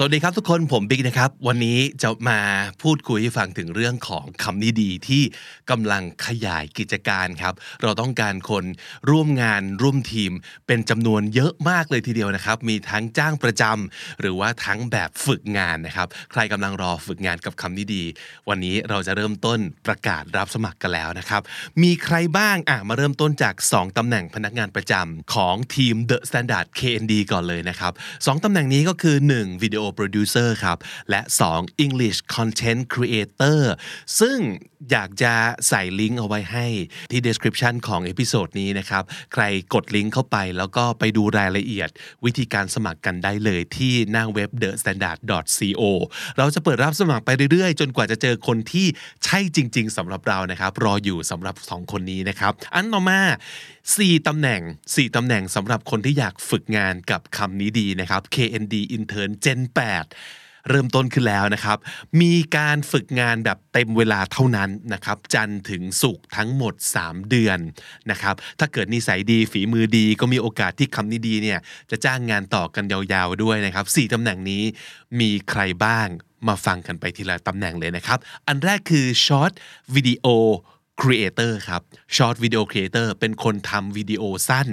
สวัสดีครับทุกคนผมบิ๊กนะครับ วันนี้จะมาพูดคุยให้ฟังถึงเรื่องของคำนี้ดีที่กำลังขยายกิจการครับ เราต้องการคนร่วมงานร่วมทีมเป็นจำนวนเยอะมากเลยทีเดียวนะครับ มีทั้งจ้างประจำหรือว่าทั้งแบบฝึกงานนะครับ ใครกำลังรอฝึกงานกับคำนี้ดี วันนี้เราจะเริ่มต้นประกาศรับสมัครกันแล้วนะครับ มีใครบ้างอะมาเริ่มต้นจาก 2ตำแหน่งพนักงานประจำของทีม The Standard KND ก่อนเลยนะครับสองตำแหน่งนี้ก็คือ 1วิดีโอ Producer ครับ และ 2 English Content Creator ซึ่งอยากจะใส่ลิงก์เอาไว้ให้ที่ description ของ episode นี้นะครับ ใครกดลิงก์เข้าไปแล้วก็ไปดูรายละเอียด วิธีการสมัครกันได้เลยที่หน้าเว็บ thestandard.co เราจะเปิดรับสมัครไปเรื่อยๆ จนกว่าจะเจอคนที่ใช่จริง ๆสำหรับเรานะครับ รออยู่สำหรับ 2 คนนี้นะครับ อันต่อมา 4ตำแหน่ง 4ตำแหน่งสำหรับคนที่อยากฝึกงานกับคำนี้ดีนะครับ KND Intern Gen 8 เริ่มต้นขึ้นแล้วนะครับ มีการฝึกงานแบบเต็มเวลาเท่านั้นนะครับ จันถึงศุกทั้งหมด 3 เดือนนะครับ ถ้าเกิดนิสัยดีฝีมือดีก็มีโอกาสที่คำนี้ดีเนี่ยจะจ้างงานต่อกันยาวๆด้วยนะครับ4ตำแหน่งนี้มีใครบ้างมาฟังกันไปทีละตำแหน่งเลยนะครับ อันแรกคือ Short Video Creator ครับ Short Video Creator เป็นคนทำวิดีโอสั้น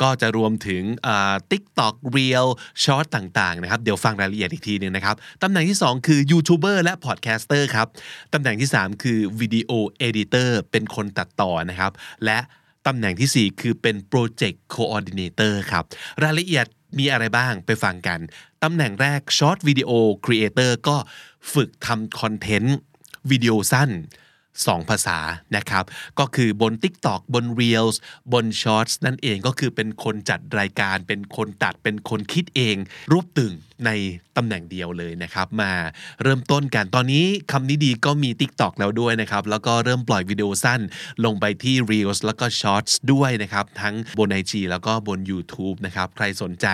ก็จะรวมถึงอ่า TikTok Reel Short ต่างๆนะครับ เดี๋ยวฟังรายละเอียดอีกทีหนึ่งนะครับ ตำแหน่งที่ 2 คือ YouTuber และ Podcaster ครับ ตำแหน่งที่ 3 คือ Video Editor เป็นคนตัดต่อนะครับ และตำแหน่งทีสี่4 คือเป็น Project Coordinator ครับ รายละเอียดมีอะไรบ้างไปฟังกัน ตำแหน่งแรก Short Video Creator ก็ฝึกทำคอนเทนต์วิดีโอสั้น 2 ภาษานะครับ ก็คือบน TikTok บน Reels บน Shorts นั่นเองก็คือเป็นคนจัดรายการ เป็นคนตัดเป็นคนคิดเอง รวบตึงในตำแหน่งเดียวเลยนะครับ มาเริ่มต้นกันตอนนี้คำนี้ดีก็มี TikTok แล้วด้วยนะครับ แล้วก็เริ่มปล่อยวิดีโอสั้นลงไปที่ Reels แล้วก็ Shorts ด้วยนะครับ ทั้งบน IG แล้วก็บน YouTube นะครับ ใครสนใจ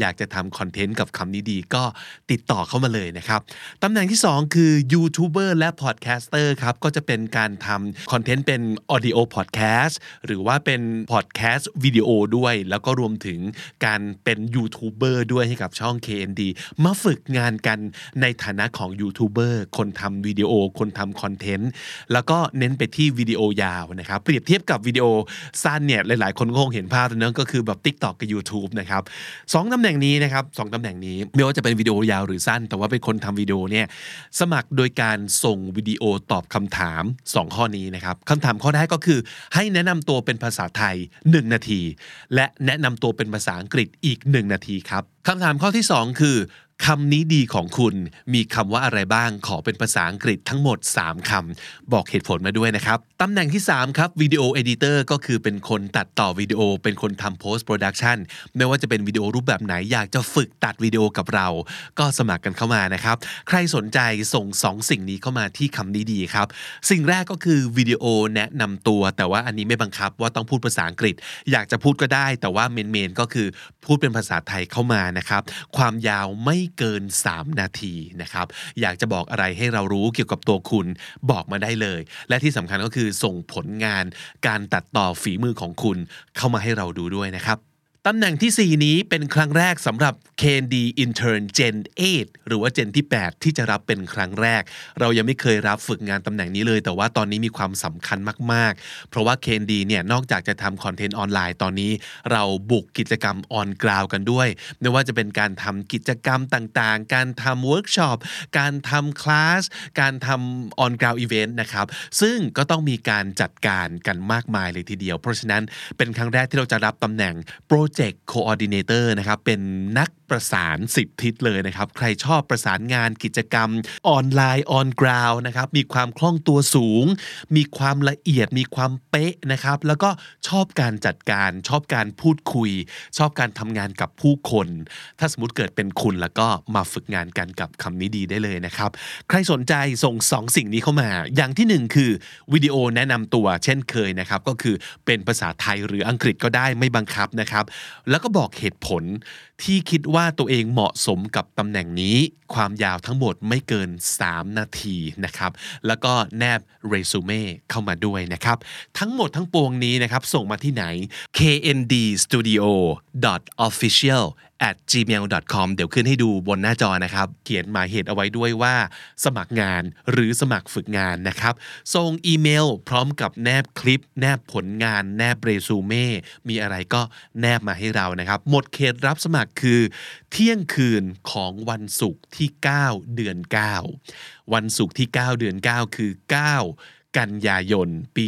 อยากจะทำคอนเทนต์กับคำนี้ดีก็ติดต่อเข้ามาเลยนะครับตำแหน่งที่ 2 คือยูทูบเบอร์และ Podcaster ครับก็จะเป็นการทำคอนเทนต์เป็น Audio Podcast หรือว่าเป็น Podcast วิดีโอด้วย แล้วก็รวมถึงการเป็นยูทูบเบอร์ด้วยให้กับช่อง KND มาฝึกงานกันในฐานะของยูทูบเบอร์คนทำวิดีโอคนทำคอนเทนต์แล้วก็เน้นไปที่วิดีโอยาวนะครับเปรียบเทียบกับวิดีโอสั้นเนี่ยหลาย ๆ คนคงเห็นภาพแล้วเนอก็คือแบบ TikTok กับ YouTube นะครับสองตำแหน่งนี้นะครับสองตำแหน่งนี้ไม่ว่าจะเป็นวิดีโอยาวหรือสั้น แต่ว่าเป็นคนทำวิดีโอเนี่ยสมัครโดยการส่งวิดีโอตอบคำถาม2 ข้อนี้นะครับคำถามข้อแรกก็คือ ให้แนะนำตัวเป็นภาษาไทย 1 นาที และแนะนำตัวเป็นภาษาอังกฤษอีก 1 นาทีครับคำถามข้อที่ 2 คือ คำนี้ดีของคุณมีคำว่าอะไรบ้างขอเป็นภาษาอังกฤษทั้งหมด 3คำบอกเหตุผลมาด้วยนะครับตำแหน่งที่ 3 ครับ Video Editor ก็คือเป็นคนตัดต่อวิดีโอ เป็นคนทำ post-production ไม่ว่าจะเป็นวิดีโอรูปแบบไหนอยากจะฝึกตัดวิดีโอกับเรา ก็สมัครกันเข้ามานะครับ ใครสนใจส่ง 2 สิ่งนี้เข้ามาที่คำนี้ดีครับ สิ่งแรกก็คือวิดีโอแนะนำตัว แต่ว่าอันนี้ไม่บังคับว่าต้องพูดภาษาอังกฤษ อยากจะพูดก็ได้ แต่ว่า main main ก็คือพูดเป็นภาษาไทยเข้ามานะครับความยาวไม่เกิน 3 นาทีนะครับ อยากจะบอกอะไรให้เรารู้เกี่ยวกับตัวคุณบอกมาได้เลย และที่สำคัญก็คือส่งผลงานการตัดต่อฝีมือของคุณเข้ามาให้เราดูด้วยนะครับ ตำแหน่งที่ 4 นี้เป็นครั้งแรกสำหรับ KND Intern Gen 8 หรือว่า Gen ที่ 8 ที่จะรับเป็นครั้งแรก เรายังไม่เคยรับฝึกงานตำแหน่งนี้เลย แต่ว่าตอนนี้มีความสำคัญมาก ๆ เพราะว่า KND เนี่ยนอกจากจะทำคอนเทนต์ออนไลน์ตอนนี้ เราบุกกิจกรรม on-ground กันด้วย ไม่ว่าจะเป็นการทำกิจกรรมต่างๆ การทำเวิร์กช็อปการทำคลาสการทำ on-ground event นะครับซึ่งก็ต้องมีการจัดการกันมากมายเลยทีเดียว เพราะฉะนั้นเป็นครั้งแรกที่เราจะรับตำแหน่งโปร Project Coordinator นะครับเป็นนักประสาน 10 ทิศเลยนะครับ ใครชอบประสานงานกิจกรรมออนไลน์ on-ground นะครับมีความคล่องตัวสูง มีความละเอียดมีความเป๊ะนะครับ แล้วก็ชอบการจัดการชอบการพูดคุย ชอบการทำงานกับผู้คน ถ้าสมมติเกิดเป็นคุณแล้วก็มาฝึกงานกันกับคำนี้ดีได้เลยนะครับ ใครสนใจส่งสองสิ่งนี้เข้ามา อย่างที่หนึ่งคือวิดีโอแนะนำตัว เช่นเคยนะครับก็คือเป็นภาษาไทยหรืออังกฤษก็ได้ไม่บังคับนะครับแล้วก็บอกเหตุผลที่คิดว่าตัวเองเหมาะสมกับตำแหน่งนี้ ความยาวทั้งหมดไม่เกิน 3 นาทีนะครับ แล้วก็แนบเรซูเม่เข้ามาด้วยนะครับ ทั้งหมดทั้งปวงนี้นะครับ ส่งมาที่ไหน kndstudio.official at gmail.com เดี๋ยวขึ้นให้ดูบนหน้าจอนะครับ เขียนหมายเหตุเอาไว้ด้วยว่า สมัครงานหรือสมัครฝึกงานนะครับ ส่งอีเมลพร้อมกับแนบคลิป แนบผลงาน แนบเรซูเม่ มีอะไรก็แนบมาให้เรานะครับ หมดเขตรับสมัครคือ เที่ยงคืนของวันศุกร์ที่ 9 เดือน 9 วันศุกร์ที่ 9 เดือน 9 คือ 9 กันยายนปี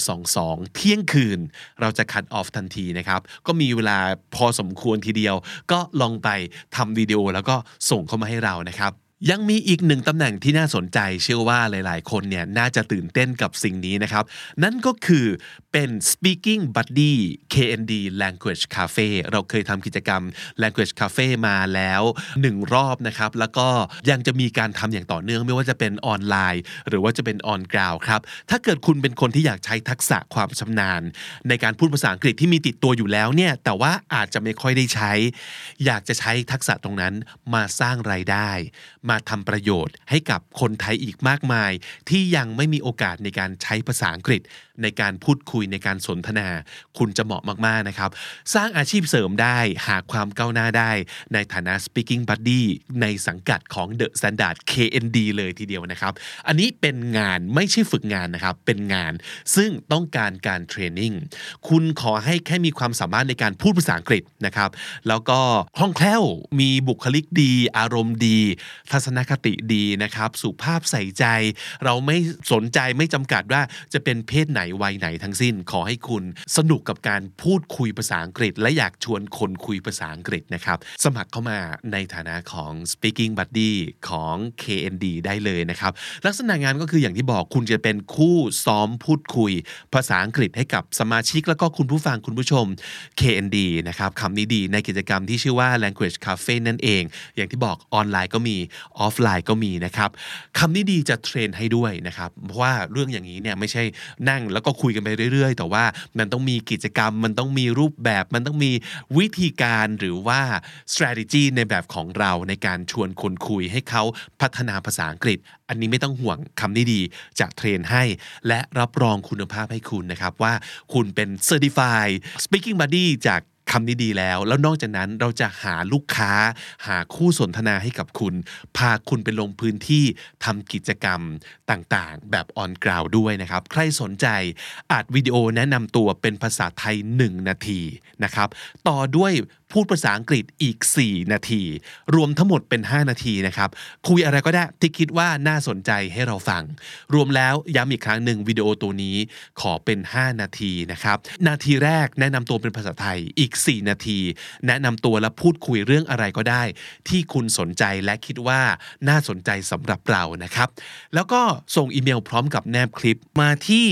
2022 เที่ยงคืนเราจะคัดออฟทันทีนะครับ ก็มีเวลาพอสมควรทีเดียว ก็ลองไปทำวิดีโอแล้วก็ส่งเข้ามาให้เรานะครับยังมีอีกหนึ่งตำแหน่งที่น่าสนใจเชื่อว่าหลาย ๆ คนเนี่ยน่าจะตื่นเต้นกับสิ่งนี้นะครับ นั่นก็คือ เป็น speaking buddy KND language cafe เราเคยทำกิจกรรม language cafe มาแล้วหนึ่งรอบนะครับ แล้วก็ยังจะมีการทำอย่างต่อเนื่องไม่ว่าจะเป็นออนไลน์ หรือว่าจะเป็นออนกราวครับ ถ้าเกิดคุณเป็นคนที่อยากใช้ทักษะความชำนาญ ในการพูดภาษาอังกฤษที่มีติดตัวอยู่แล้วเนี่ย แต่ว่าอาจจะไม่ค่อยได้ใช้ อยากจะใช้ทักษะตรงนั้นมาสร้างรายได้ มาทำประโยชน์ให้กับคนไทยอีกมากมาย ที่ยังไม่มีโอกาสในการใช้ภาษาอังกฤษในการพูดคุยในการสนทนา คุณจะเหมาะมากๆนะครับ สร้างอาชีพเสริมได้หาความก้าวหน้าได้ ในฐานะ speaking buddy ในสังกัดของ The Standard KND เลยทีเดียวนะครับ อันนี้เป็นงานไม่ใช่ฝึกงานนะครับ เป็นงานซึ่งต้องการการเทรนนิ่งคุณขอให้แค่มีความสามารถในการพูดภาษาอังกฤษนะครับ แล้วก็คล่องแคล่วมีบุคลิกดี อารมณ์ดี ทัศนคติดีนะครับ สุภาพใส่ใจ เราไม่สนใจไม่จำกัดว่าจะเป็นเพศไหนวัยไหนทั้งสิ้นขอให้คุณสนุกกับการพูดคุยภาษาอังกฤษ และอยากชวนคนคุยภาษาอังกฤษนะครับ สมัครเข้ามาในฐานะของ speaking buddy ของ KND ได้เลยนะครับ ลักษณะงานก็คืออย่างที่บอกคุณจะเป็นคู่ซ้อมพูดคุย ภาษาอังกฤษให้กับสมาชิก แล้วก็คุณผู้ฟังคุณผู้ชม KND นะครับคำนี้ดีในกิจกรรมที่ชื่อว่า language cafe นั่นเอง อย่างที่บอกออนไลน์ก็มีออฟไลน์ก็มีนะครับคำนี้ดีจะเทรนให้ด้วยนะครับเพราะว่าเรื่องอย่างนี้เนี่ยไม่ใช่นั่งแล้วก็คุยกันไปเรื่อยๆ แต่ว่ามันต้องมีกิจกรรม มันต้องมีรูปแบบ มันต้องมีวิธีการหรือว่า strategy ในแบบของเราในการชวนคนคุยให้เขาพัฒนาภาษาอังกฤษ อันนี้ไม่ต้องห่วงคำนี้ดีจะเทรนให้ และรับรองคุณภาพให้คุณนะครับว่าคุณเป็น certified speaking buddy จาก คำนี้ดีแล้ว แล้วนอกจากนั้นเราจะหาลูกค้า หาคู่สนทนาให้กับคุณ พาคุณไปลงพื้นที่ทำกิจกรรมต่างๆ แบบออนกราวด้วยนะครับ ใครสนใจอัดวิดีโอแนะนำตัวเป็นภาษาไทย 1 นาทีนะครับ ต่อด้วยพูดภาษาอังกฤษอีก 4 นาที รวมทั้งหมดเป็น 5 นาทีนะครับ คุยอะไรก็ได้ที่คิดว่าน่าสนใจให้เราฟัง รวมแล้วย้ำอีกครั้งหนึ่งวิดีโอตัวนี้ขอเป็น 5 นาทีนะครับ นาทีแรกแนะนำตัวเป็นภาษาไทยอีก 4 นาที แนะนำตัวและพูดคุยเรื่องอะไรก็ได้ ที่คุณสนใจและคิดว่าน่าสนใจสำหรับเรานะครับ แล้วก็ส่งอีเมลพร้อมกับแนบคลิปมาที่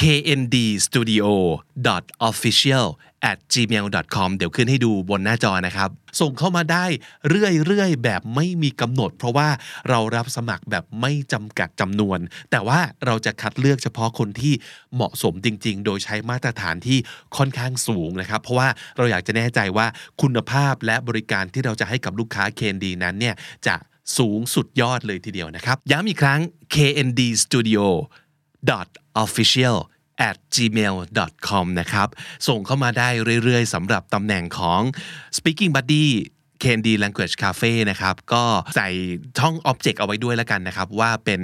kndstudio.official at gmail.com เดี๋ยวขึ้นให้ดูบนหน้าจอนะครับ ส่งเข้ามาได้เรื่อยๆ แบบไม่มีกำหนด เพราะว่าเรารับสมัครแบบไม่จำกัดจำนวน แต่ว่าเราจะคัดเลือกเฉพาะคนที่เหมาะสมจริง ๆ โดยใช้มาตรฐานที่ค่อนข้างสูงนะครับ เพราะว่าเราอยากจะแน่ใจว่าคุณภาพและบริการที่เราจะให้กับลูกค้า KND นั้นเนี่ยจะสูงสุดยอดเลยทีเดียวนะครับ ย้ำอีกครั้ง KND Studio official at gmail.com นะครับ ส่งเข้ามาได้เรื่อยๆสำหรับตำแหน่งของ speaking buddy Candy Language Cafe นะครับ ก็ใส่ช่อง Object เอาไว้ด้วยแล้วกันนะครับ ว่าเป็น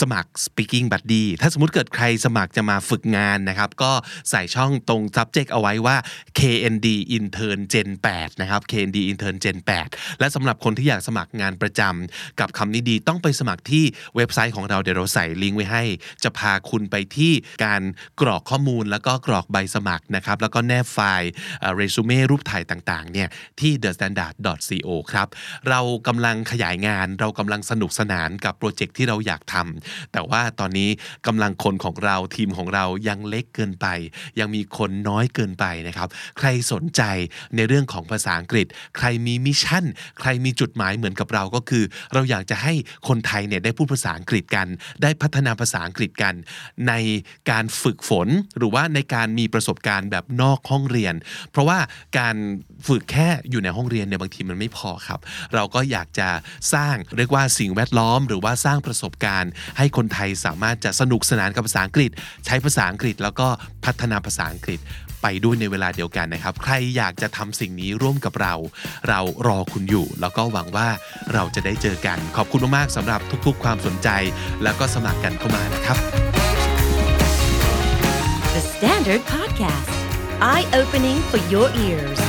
สมัคร speaking buddy ถ้าสมมติเกิดใครสมัครจะมาฝึกงานนะครับ ก็ใส่ช่องตรง subject เอาไว้ว่า KND intern Gen 8 นะครับ KND intern Gen 8 และสำหรับคนที่อยากสมัครงานประจำกับคำนี้ดีต้องไปสมัครที่เว็บไซต์ของเราเดี๋ยวเราใส่ลิงก์ไว้ให้ จะพาคุณไปที่การกรอกข้อมูลแล้วก็กรอกใบสมัครนะครับ แล้วก็แนบไฟล์เรซูเม่รูปถ่ายต่างๆเนี่ยที่ thestandard.co ครับ เรากำลังขยายงานเรากำลังสนุกสนานกับโปรเจกต์ที่เราอยากทำแต่ว่าตอนนี้กำลังคนของเราทีมของเรายังเล็กเกินไป ยังมีคนน้อยเกินไปนะครับ ใครสนใจในเรื่องของภาษาอังกฤษ ใครมี mission ใครมีจุดหมายเหมือนกับเราก็คือ เราอยากจะให้คนไทยเนี่ยได้พูดภาษาอังกฤษกัน ได้พัฒนาภาษาอังกฤษกัน ในการฝึกฝนหรือว่าในการมีประสบการณ์แบบนอกห้องเรียน เพราะว่าการฝึกแค่อยู่ในห้องเรียนเนี่ยบางทีมันไม่พอครับ เราก็อยากจะสร้างเรียกว่าสิ่งแวดล้อม หรือว่าสร้างประสบการณ์ให้คนไทยสามารถจะสนุกสนานกับภาษาอังกฤษ ใช้ภาษาอังกฤษ แล้วก็พัฒนาภาษาอังกฤษไปด้วยในเวลาเดียวกันนะครับ ใครอยากจะทำสิ่งนี้ร่วมกับเรา เรารอคุณอยู่ แล้วก็หวังว่าเราจะได้เจอกัน ขอบคุณมากๆสำหรับทุกๆ ความสนใจ แล้วก็สมัครกันเข้ามานะครับ The Standard Podcast, eye opening for your ears.